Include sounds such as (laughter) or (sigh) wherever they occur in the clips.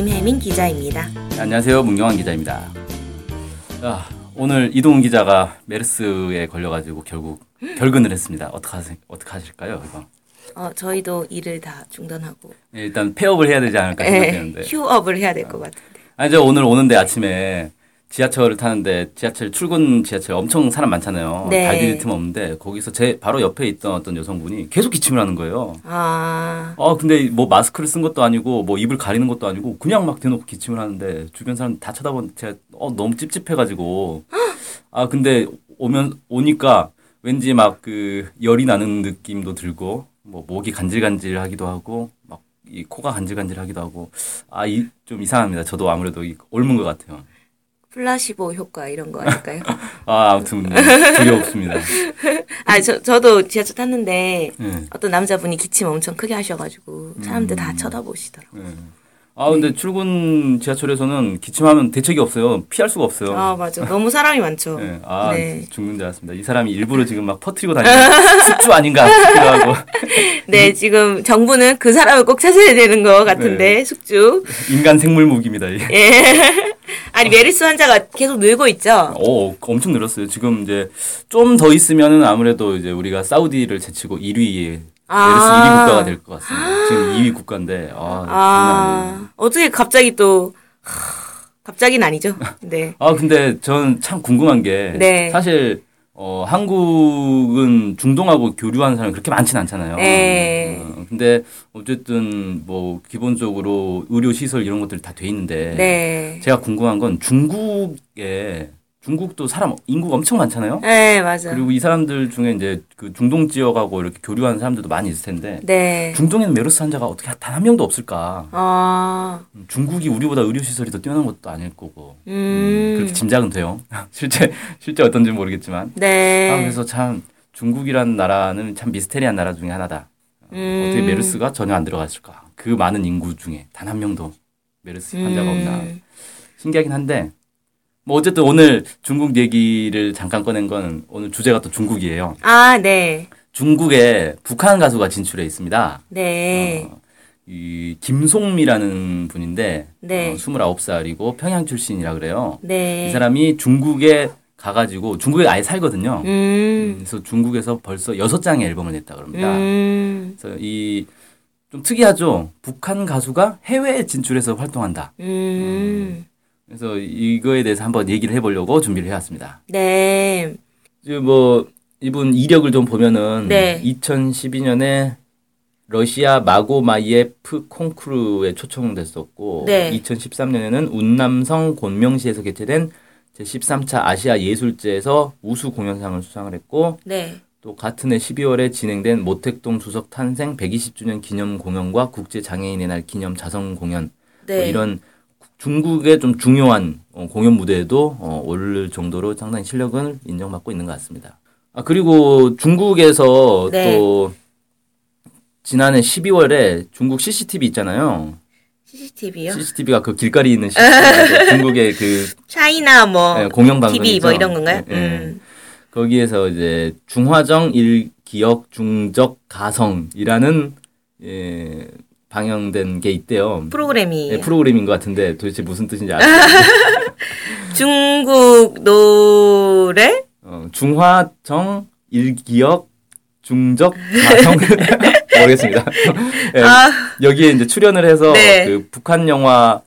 김혜민 기자입니다. 네, 안녕하세요. 문경환 기자입니다. 아, 오늘 이동훈 기자가 메르스에 걸려가지고 결국 결근을 했습니다. 어떡하세, 어떡하실까요? 이거? 어, 저희도 일을 다 중단하고 예, 일단 폐업을 해야 되지 않을까 네, 생각되는데. 휴업을 해야 될 것 같은데. 아니, 저 오늘 오는데 아침에 지하철을 타는데 지하철 출근 지하철 엄청 사람 많잖아요. 네. 달릴 틈 없는데 거기서 제 바로 옆에 있던 어떤 여성분이 계속 기침을 하는 거예요. 아, 아 근데 뭐 마스크를 쓴 것도 아니고 뭐 입을 가리는 것도 아니고 그냥 막 대놓고 기침을 하는데 주변 사람 다 쳐다보는 제가 어 너무 찝찝해가지고 아 근데 오면 오니까 왠지 막 그 열이 나는 느낌도 들고 뭐 목이 간질간질하기도 하고 막 이 코가 간질간질하기도 하고 아 이 좀 이상합니다. 저도 아무래도 이 옮은 것 같아요. 플라시보 효과 이런 거 아닐까요? (laughs) 아 아무튼 뭐 두려웠습니다. (laughs) 아, 저, 저도 지하철 탔는데 예. 어떤 남자분이 기침 엄청 크게 하셔가지고 사람들 다 쳐다보시더라고요. 예. 아 근데 출근 지하철에서는 기침하면 대책이 없어요. 피할 수가 없어요. 아, 맞아. 너무 사람이 많죠. 네, 아 네. 죽는 줄 알았습니다. 이 사람이 일부러 지금 막 퍼뜨리고 다니는 (laughs) 숙주 아닌가 싶기도 하고 네, 지금 정부는 그 사람을 꼭 찾아야 되는 것 같은데, 네. 숙주. 인간 생물 무기입니다. 이게. 예. (laughs) 아니, 메르스 환자가 계속 늘고 있죠? 오, 엄청 늘었어요. 지금 이제 좀 더 있으면은 아무래도 이제 우리가 사우디를 제치고 1위에 아. 메르스 1위 국가가 될 것 같습니다. 지금 2위 (gasps) 국가인데 아. 아, 어떻게 갑자기 또, 하, 갑자기는 아니죠. 네. 아 근데 저는 참 궁금한 게 네. 사실 어, 한국은 중동하고 교류하는 사람이 그렇게 많지는 않잖아요. 네. 어, 근데 어쨌든 뭐 기본적으로 의료 시설 이런 것들 다 돼 있는데 네. 제가 궁금한 건 중국에 중국도 사람 인구가 엄청 많잖아요. 네, 맞아. 그리고 이 사람들 중에 이제 그 중동 지역하고 이렇게 교류하는 사람들도 많이 있을 텐데 네. 중동에는 메르스 환자가 어떻게 단 한 명도 없을까? 아, 중국이 우리보다 의료 시설이 더 뛰어난 것도 아닐 거고 음. 그렇게 짐작은 돼요. (laughs) 실제 실제 어떤지 는 모르겠지만 네. 아, 그래서 참 중국이라는 나라는 참 미스테리한 나라 중에 하나다. 음. 어떻게 메르스가 전혀 안 들어갔을까? 그 많은 인구 중에 단 한 명도 메르스 환자가 없나? 음. 신기하긴 한데 뭐 어쨌든 오늘 중국 얘기를 잠깐 꺼낸 건 오늘 주제가 또 중국이에요. 아, 네. 중국에 북한 가수가 진출해 있습니다. 네. 어, 이 김송미라는 분인데 네. 어, 29살이고 평양 출신이라 그래요. 네. 이 사람이 중국에 가가지고 중국에 아예 살거든요. 음. 그래서 중국에서 벌써 여섯 장의 앨범을 냈다 그럽니다. 음. 그래서 이 좀 특이하죠. 북한 가수가 해외에 진출해서 활동한다. 음. 그래서 이거에 대해서 한번 얘기를 해보려고 준비를 해왔습니다. 네. 지금 뭐 이분 이력을 좀 보면은 네. 2012년에 러시아 마고마이에프 콩쿠르에 초청됐었고 네. 2013년에는 운남성 곤명시에서 개최된 제13차 아시아 예술제에서 우수 공연상을 수상을 했고 네. 또 같은 해 12월에 진행된 모택동 주석 탄생 120주년 기념 공연과 국제 장애인의 날 기념 자성 공연 네. 뭐 이런 중국의 좀 중요한 어, 공연 무대에도 어, 오를 정도로 상당히 실력을 인정받고 있는 것 같습니다. 아 그리고 중국에서 네. 또 지난해 12월에 중국 CCTV 있잖아요. CCTV요? CCTV가 그 길거리 있는 (laughs) CCTV 중국의 그 차이나 뭐 예, 공영 방송이죠. TV 뭐 이런 건가요? 예, 예. 음. 거기에서 이제 중화정 일기역 중적 가성이라는 예, 방영된 게 있대요. 프로그램이 예, 프로그램인 것 같은데 도대체 무슨 뜻인지 알아요? (laughs) 중국 노래? 어, 중화정 일기역 중적 가성 (laughs) 모르겠습니다. 예, (laughs) 아, 여기에 이제 출연을 해서 네. 그 북한 영화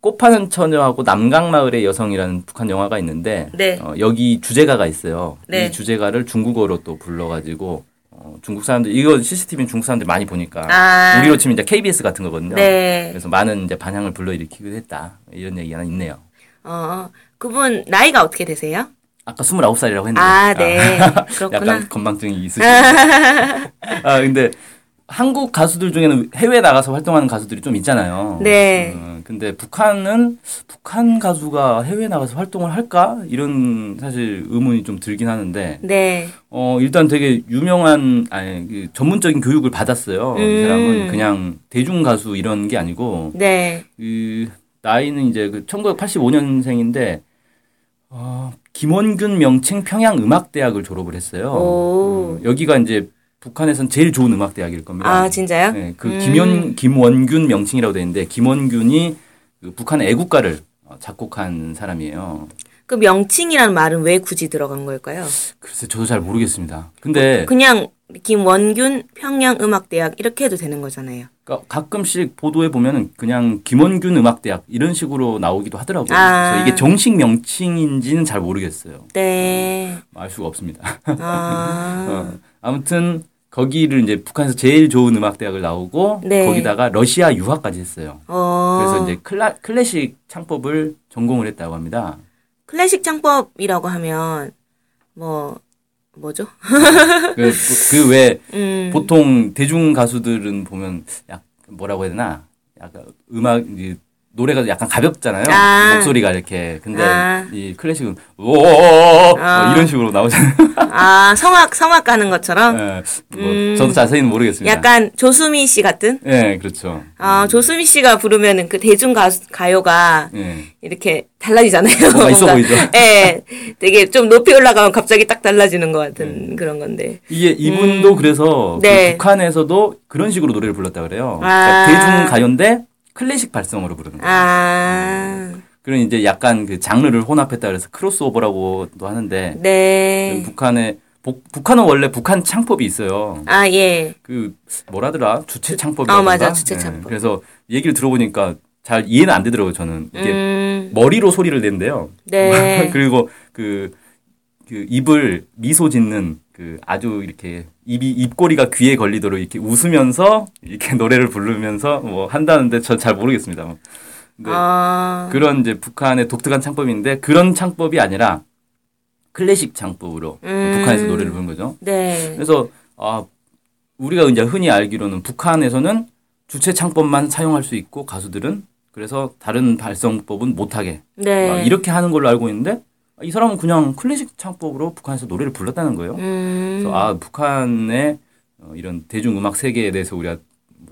꽃파는 처녀하고 남강마을의 여성이라는 북한 영화가 있는데 네. 어, 여기 주제가가 있어요. 네. 이 주제가를 중국어로 또 불러가지고 어, 중국 사람들 이거 CCTV는 중국 사람들 많이 보니까 아. 우리로 치면 이제 KBS 같은 거거든요. 네. 그래서 많은 이제 반향을 불러일으키기도 했다 이런 얘기가 있네요. 어, 그분 나이가 어떻게 되세요? 아까 29살이라고 했는데 아, 네. (laughs) 그렇구나. 약간 건망증이 있으시죠. (laughs) 아 근데 한국 가수들 중에는 해외 나가서 활동하는 가수들이 좀 있잖아요. 네. 어, 근데 북한은 북한 가수가 해외 나가서 활동을 할까 이런 사실 의문이 좀 들긴 하는데 네. 어 일단 되게 유명한 아니 그 전문적인 교육을 받았어요. 이 음. 사람은 그냥 대중 가수 이런 게 아니고 네. 그 나이는 이제 그 1985년생인데 어, 김원균 명칭 평양 음악대학을 졸업을 했어요. 오. 음, 여기가 이제 북한에선 제일 좋은 음악 대학일 겁니다. 아, 진짜요? 네, 그 음. 김원 김원균 명칭이라고 되어 있는데 김원균이 그 북한의 애국가를 어, 작곡한 사람이에요. 그 명칭이라는 말은 왜 굳이 들어간 걸까요? 글쎄 저도 잘 모르겠습니다. 근데 그냥 김원균 평양음악대학 이렇게 해도 되는 거잖아요. 그러니까 가끔씩 보도에 보면은 그냥 김원균 음악대학 이런 식으로 나오기도 하더라고요. 아. 그래서 이게 정식 명칭인지는 잘 모르겠어요. 네. 알 수가 없습니다. 아. (laughs) 어, 아무튼 거기를 이제 북한에서 제일 좋은 음악 대학을 나오고 네. 거기다가 러시아 유학까지 했어요. 어. 그래서 이제 클라, 클래식 창법을 전공을 했다고 합니다. 클래식 창법이라고 하면 뭐 뭐죠? 그왜 (laughs) 음. 보통 대중 가수들은 보면 약 뭐라고 해야 되나? 약간 음악 이 노래가 약간 가볍잖아요. 아. 목소리가 이렇게. 근데 아. 이 클래식은 오 아. 이런 식으로 나오잖아요. (laughs) 아, 성악 성악 가는 것처럼 예, 뭐 음. 저도 자세히는 모르겠습니다. 약간 조수미 씨 같은? 예, 그렇죠. 아, 조수미 씨가 부르면은 그 대중 가수, 가요가 예. 이렇게 달라지잖아요. (laughs) 뭔가 있어 보이죠? 예. 되게 좀 높이 올라가면 갑자기 딱 달라지는 것 같은 그런 건데. 이게 이분도 그래서 그 네. 북한에서도 그런 식으로 노래를 불렀다 그래요. 아. 그러니까 대중 가요인데 클래식 발성으로 부르는 거예요. 아. 그런 이제 약간 그 장르를 혼합했다 그래서 크로스오버라고도 하는데 네. 북한에 복- 북한은 원래 북한 창법이 있어요. 아, 예. 그 뭐라더라 주체 창법이라고 어, 맞아. 주체 창법. 그래서 얘기를 들어보니까 잘 이해는 안 되더라고요. 저는 이게 음. 머리로 소리를 낸대요. 네. (laughs) 그리고 그, 그 입을 미소 짓는 그 아주 이렇게 입이 입꼬리가 귀에 걸리도록 이렇게 웃으면서 이렇게 (laughs) 노래를 부르면서 뭐 한다는데 전 잘 모르겠습니다. 뭐. 근데 아. 그런 이제 북한의 독특한 창법인데 그런 창법이 아니라 클래식 창법으로 음. 북한에서 노래를 부른 거죠. 네. 그래서 아 우리가 이제 흔히 알기로는 북한에서는 주체 창법만 사용할 수 있고 가수들은 그래서 다른 발성법은 못하게 네. 막 이렇게 하는 걸로 알고 있는데 이 사람은 그냥 클래식 창법으로 북한에서 노래를 불렀다는 거예요. 음. 그래서 아 북한의 어, 이런 대중음악 세계에 대해서 우리가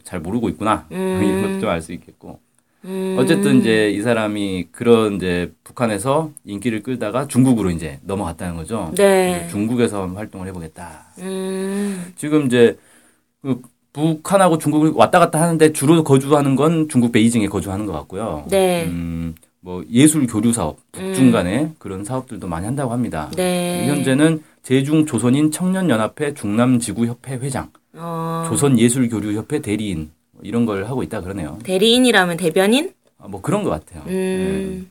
잘 모르고 있구나 (laughs) 음. 이런 것도 좀 알 수 있겠고 음. 어쨌든 이제 이 사람이 그런 이제 북한에서 인기를 끌다가 중국으로 이제 넘어갔다는 거죠. 네. 중국에서 활동을 해보겠다. 음. 지금 이제 그 북한하고 중국을 왔다 갔다 하는데 주로 거주하는 건 중국 베이징에 거주하는 것 같고요. 네. 음, 뭐 예술 교류 사업, 북중 간의 그런 사업들도 많이 한다고 합니다. 네. 현재는 제중 조선인 청년연합회 중남지구협회 회장, 어. 조선예술교류협회 대리인 뭐 이런 걸 하고 있다 그러네요. 대리인이라면 대변인? 아, 뭐 그런 것 같아요. 음.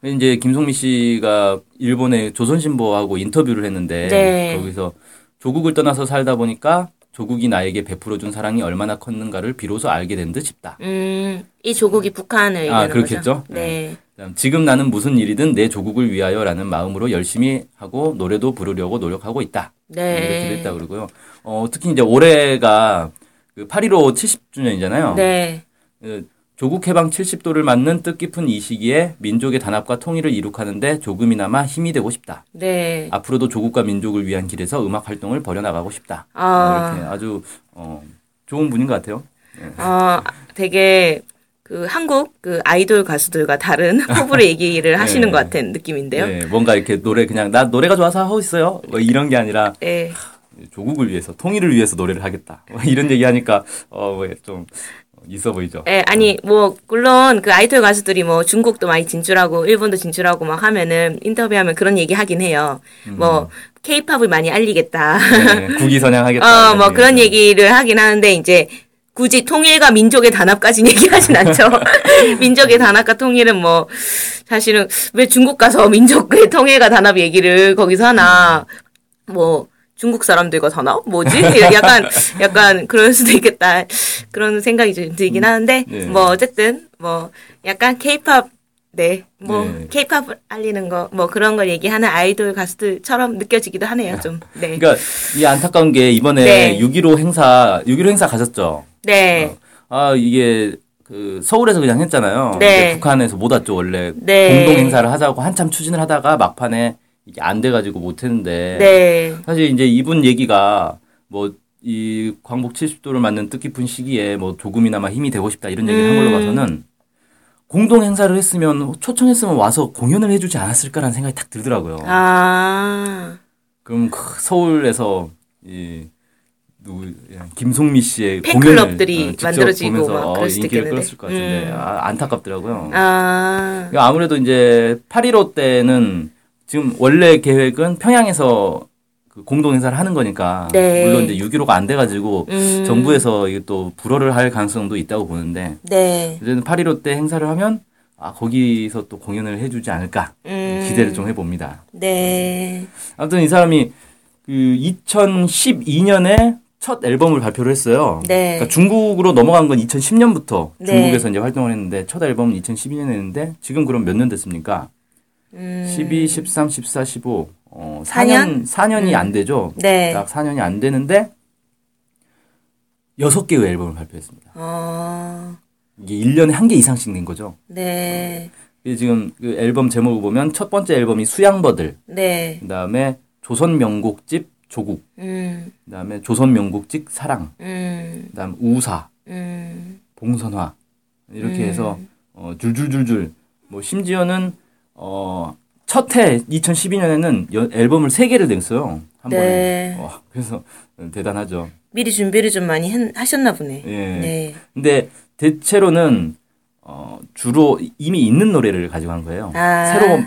네. 이제 김송미 씨가 일본의 조선신보하고 인터뷰를 했는데 네. 거기서 조국을 떠나서 살다 보니까 조국이 나에게 베풀어준 사랑이 얼마나 컸는가를 비로소 알게 된 듯 싶다. 음. 이 조국이 북한을 아, 그렇겠죠? 거죠? 네. 그다음, 지금 나는 무슨 일이든 내 조국을 위하여라는 마음으로 열심히 하고 노래도 부르려고 노력하고 있다. 네. 이렇게 됐다 그러고요. 어, 특히 이제 올해가 그8.15 70주년이잖아요. 네. 조국 해방 70도를 맞는 뜻깊은 이 시기에 민족의 단합과 통일을 이룩하는데 조금이나마 힘이 되고 싶다. 네. 앞으로도 조국과 민족을 위한 길에서 음악 활동을 벌여나가고 싶다. 아. 이렇게 아주 어, 좋은 분인 것 같아요. 어, 되게 그 한국 그 아이돌 가수들과 다른 (laughs) 호불호 얘기를 하시는 네. 것 같은 느낌인데요. 네, 뭔가 이렇게 노래 그냥 나 노래가 좋아서 하고 있어요. 뭐 이런 게 아니라 네. 조국을 위해서 통일을 위해서 노래를 하겠다. 뭐 이런 얘기하니까 어좀 있어 보이죠. 예, 아니 뭐 물론 그 아이돌 가수들이 뭐 중국도 많이 진출하고 일본도 진출하고 막 하면은 인터뷰하면 그런 얘기 하긴 해요. 뭐 케이팝을 많이 알리겠다. 네, 국위 선양하겠다. (laughs) 어, 뭐 그런 얘기하죠. 얘기를 하긴 하는데 이제 굳이 통일과 민족의 단합까지는 (laughs) 얘기하진 않죠. (laughs) 민족의 단합과 통일은 뭐 사실은 왜 중국 가서 민족의 통일과 단합 얘기를 거기서 하나 뭐 중국 사람들과 단합 뭐지? 약간 (laughs) 약간 그럴 수도 있겠다 그런 생각이 좀 들긴 하는데 네. 뭐 어쨌든 뭐 약간 케이팝 네, 뭐 네. 케이팝을 알리는 거, 뭐 그런 걸 얘기하는 아이돌 가수들처럼 느껴지기도 하네요, 좀. 네, 그러니까 이 안타까운 게 이번에 네. 6.15 행사 6.15 행사 가셨죠. 네, 아 이게 그 서울에서 그냥 했잖아요. 네. 북한에서 못 왔죠 원래 네. 공동 행사를 하자고 한참 추진을 하다가 막판에 이게 안 돼가지고 못 했는데 네, 사실 이제 이분 얘기가 뭐 이 광복 70도를 맞는 뜻깊은 시기에 뭐 조금이나마 힘이 되고 싶다 이런 얘기를 한 걸로 음. 봐서는 공동 행사를 했으면 초청했으면 와서 공연을 해주지 않았을까라는 생각이 딱 들더라고요. 아, 그럼 그 서울에서 이 누구 예, 김송미 씨의 팬클럽들이 어, 직접 만들어지고 보면서 막 어, 그럴 수도 인기를. 끌었을 것 같은데 음. 아, 안타깝더라고요. 아, 그러니까 아무래도 이제 8.15 때는 지금 원래 계획은 평양에서 그 공동 행사를 하는 거니까 네. 물론 이제 6.15가 안 돼가지고 음. 정부에서 이게 또 불허를 할 가능성도 있다고 보는데 네, 이제는 8.15 때 행사를 하면 아 거기서 또 공연을 해주지 않을까 음. 기대를 좀 해봅니다. 네, 아무튼 이 사람이 그 2012년에 첫 앨범을 발표를 했어요. 네. 그러니까 중국으로 넘어간 건 2010년부터 네. 중국에서 이제 활동을 했는데 첫 앨범은 2012년에 했는데 지금 그럼 몇 년 됐습니까? 음. 12, 13, 14, 15. 어, 4년? 4년 4년이 안 되죠. 네, 딱 4년이 안 되는데 여섯 개의 앨범을 발표했습니다. 어, 이게 1년에 한 개 이상씩 낸 거죠. 네, 이게 지금 그 앨범 제목을 보면 첫 번째 앨범이 수양버들, 네, 그다음에 조선 명곡집 조국, 음, 그다음에 조선 명곡집 사랑, 음, 그다음 우사, 음, 봉선화 이렇게 음. 해서 어, 줄줄줄줄 뭐 심지어는 어, 첫해 2012년에는 앨범을 세 개를 냈어요 한 네. 번에. 어, 그래서 대단하죠. 미리 준비를 좀 많이 했, 하셨나 보네. 예. 네, 근데 대체로는 어, 주로 이미 있는 노래를 가지고 한 거예요. 아. 새로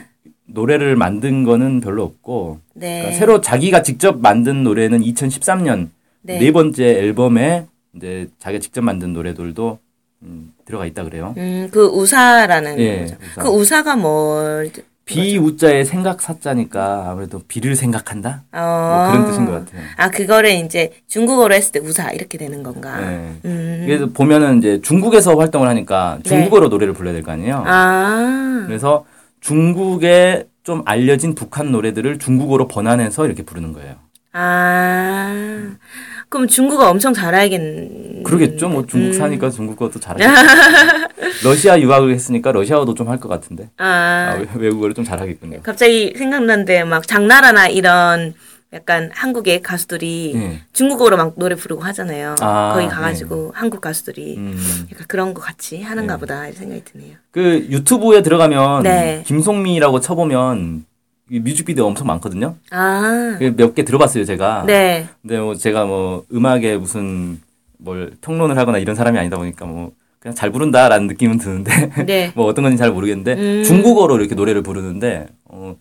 노래를 만든 거는 별로 없고 네, 그러니까 새로 자기가 직접 만든 노래는 2013년 네. 네. 번째 앨범에 이제 자기가 직접 만든 노래들도 음, 들어가 있다 그래요. 음, 그 우사라는 예, 거죠. 우사. 그 우사가 뭘? 비우자의 생각 사자니까 아무래도 비를 생각한다 어, 뭐 그런 뜻인 것 같아요. 아 그거를 이제 중국어로 했을 때 우사 이렇게 되는 건가? 네. 음. 그래서 보면은 이제 중국에서 활동을 하니까 중국어로 노래를 불러야 될 거 아니에요. 네. 아, 그래서 중국에 좀 알려진 북한 노래들을 중국어로 번안해서 이렇게 부르는 거예요. 아, 그럼 중국어 엄청 잘 알겠. 그러겠죠. 뭐 중국 음. 사니까 중국어도 잘하겠죠. (laughs) 러시아 유학을 했으니까 러시아어도 좀 할 것 같은데. 아, 아, 외- 외국어를 좀 잘하겠군요. 갑자기 생각난데 막 장나라나 이런 약간 한국의 가수들이 네. 중국어로 막 노래 부르고 하잖아요. 아, 거기 가가지고 한국 가수들이 음. 약간 그런 거 같이 하는가 네. 보다 생각이 드네요. 그 유튜브에 들어가면 네. 김송미라고 쳐보면 이 뮤직비디오 엄청 많거든요. 아, 몇 개 들어봤어요, 제가. 네, 근데 뭐 제가 뭐 음악에 무슨 뭘 평론을 하거나 이런 사람이 아니다 보니까 뭐 그냥 잘 부른다라는 느낌은 드는데 (laughs) 네. 뭐 어떤 건지 잘 모르겠는데 음. 중국어로 이렇게 노래를 부르는데 어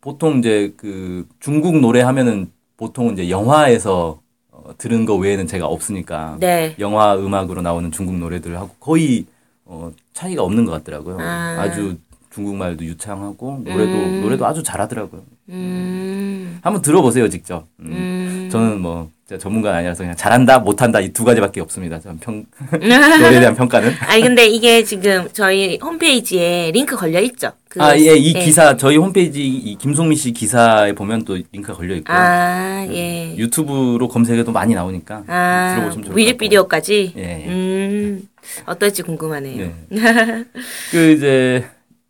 보통 이제 그 중국 노래 하면은 보통 이제 영화에서 어, 들은 거 외에는 제가 없으니까 네. 영화 음악으로 나오는 중국 노래들을 하고 거의 어 차이가 없는 것 같더라고요. 아. 아주 중국말도 유창하고 노래도 음. 노래도 아주 잘하더라고요. 음, 한번 들어보세요 직접. 음. 음. 저는 뭐 제가 전문가는 아니라서 그냥 잘한다 못한다 이 두 가지밖에 없습니다. 저는 평 (laughs) 노래에 대한 평가는. 아니 근데 이게 지금 저희 홈페이지에 링크 걸려 있죠. 그, 아, 예, 이 예. 기사 저희 홈페이지 이 김송미 씨 기사에 보면 또 링크가 걸려 있고요. 아, 예. 유튜브로 검색해도 많이 나오니까 아, 들어보시면 좋을 것 뮤직비디오까지. 예, 예. 음, 어떨지 궁금하네요. 네. 그 이제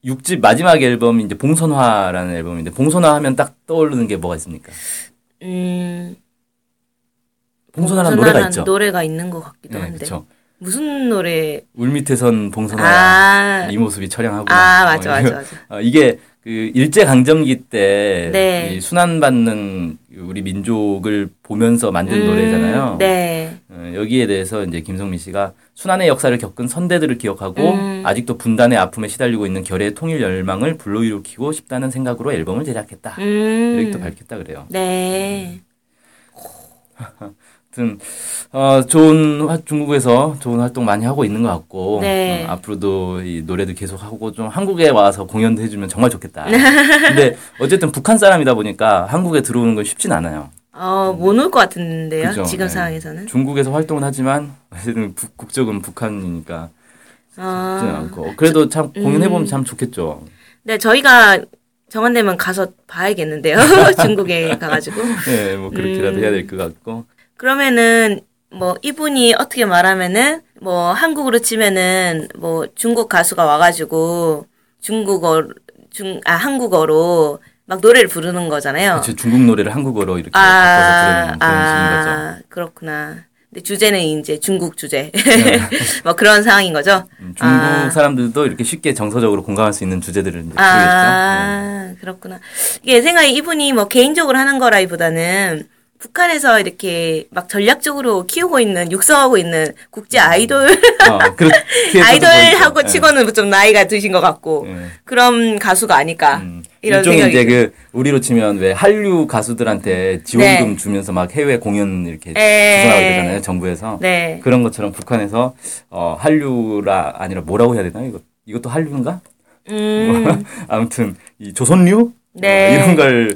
6집 마지막 앨범이 이제 봉선화라는 앨범인데 봉선화 하면 딱 떠오르는 게 뭐가 있습니까? 음, 봉선화라는 노래가 있죠. 노래가 있는 것 같기도 네, 한데. 그렇죠. 무슨 노래? 울 밑에선 봉선화야 아, 이 모습이 처량하구나. 아, 맞아, 어, 맞아, 맞아. 어, 이게 그 일제 강점기 때 네. 이 순환받는 우리 민족을 보면서 만든 음, 노래잖아요. 네. 어, 여기에 대해서 이제 김성민 씨가 순환의 역사를 겪은 선대들을 기억하고 음. 아직도 분단의 아픔에 시달리고 있는 결의 통일 열망을 불러일으키고 싶다는 생각으로 앨범을 제작했다. 이렇게 또 음, 밝혔다 그래요. 네. (laughs) 하여튼 어, 좋은 화- 중국에서 좋은 활동 많이 하고 있는 것 같고 네. 어, 앞으로도 이 노래도 계속 하고 좀 한국에 와서 공연도 해주면 정말 좋겠다. (laughs) 근데 어쨌든 북한 사람이다 보니까 한국에 들어오는 건 쉽진 않아요. 어, 못 올 것 같은데요. 그죠? 지금 네. 상황에서는. 중국에서 활동은 하지만 어쨌든 북- 국적은 북한이니까 아. 쉽지는 않고 그래도 참 공연해 보면 참 좋겠죠. 네, 저희가 정한되면 가서 봐야겠는데요. (laughs) 중국에 가가지고. 예, (laughs) 뭐 그렇게라도 음. 해야 될 것 같고. 그러면은 뭐 이분이 어떻게 말하면은 뭐 한국으로 치면은 뭐 중국 가수가 와가지고 중국어 중 아 한국어로 막 노래를 부르는 거잖아요. 그렇죠. 중국 노래를 한국어로 이렇게 아, 바꿔서 부르는 그런 식인 거죠. 아, 그렇구나. 근데 주제는 이제 중국 주제. 네. (laughs) 뭐 그런 상황인 거죠. 음, 중국 아. 사람들도 이렇게 쉽게 정서적으로 공감할 수 있는 주제들을 이제 부르겠죠. 네. 아, 그렇구나. 이게 생각에 이분이 뭐 개인적으로 하는 거라기보다는 북한에서 이렇게 막 전략적으로 키우고 있는, 육성하고 있는 국제 아이돌, 어, (laughs) 아이돌하고 보이죠. 치고는 좀 나이가 드신 것 같고, 예, 예. 그런 가수가 아닐까. 음, 이런 일종의 생각이. 이제 그 우리로 치면 왜 한류 가수들한테 지원금 네. 주면서 막 해외 공연 이렇게 에. 주선하고 이러잖아요 정부에서 네. 그런 것처럼 북한에서 어 한류라 아니라 뭐라고 해야 되나 이거 이것도 한류인가 음, (laughs) 아무튼 이 조선류 네. 어, 이런 걸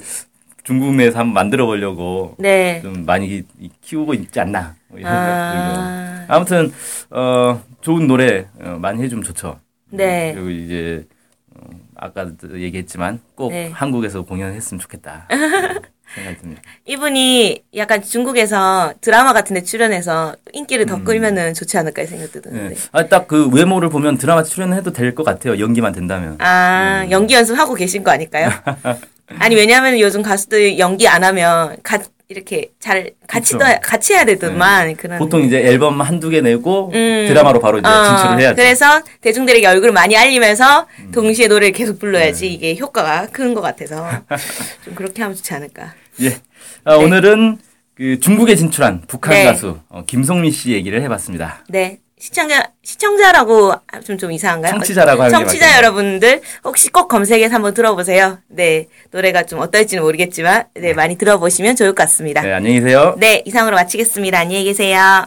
중국 내에서 한번 만들어 보려고 네. 좀 많이 이- 키우고 있지 않나 뭐 이런. 아, 아무튼 어 좋은 노래 어, 많이 해주면 좋죠. 네. 그리고 이제 어, 아까도 얘기했지만 꼭 네. 한국에서 공연했으면 좋겠다 (laughs) 생각이 듭니다. 이분이 약간 중국에서 드라마 같은 데 출연해서 인기를 더 끌면은 좋지 않을까 이 생각도 드는데. 음. 네. 아딱 그 외모를 보면 드라마 출연해도 될 것 같아요. 연기만 된다면. 아, 음. 연기 연습 하고 계신 거 아닐까요? (laughs) 아니, 왜냐면 요즘 가수들 연기 안 하면 가, 이렇게 잘 같이. 네. 더, 같이 해야 되더만 그런. 보통 이제 앨범 한두 개 내고 음. 드라마로 바로 이제 어, 진출을 해야죠. 음. 그래서 대중들에게 얼굴을 많이 알리면서 동시에 노래를 계속 불러야지 네. 이게 효과가 큰 것 같아서 (laughs) 좀 그렇게 하면 좋지 않을까. 예. 아, 오늘은 그 중국에 진출한 북한 네. 가수 어, 김성민 씨 얘기를 해봤습니다. 네. 시청자, 시청자라고 좀, 좀 이상한가요? 청취자라고 하는 게 청취자. 여러분들, 혹시 꼭 검색해서 한번 들어보세요. 네. 노래가 좀 어떨지는 모르겠지만, 네. 많이 들어보시면 좋을 것 같습니다. 네, 안녕히 계세요. 네, 이상으로 마치겠습니다. 안녕히 계세요.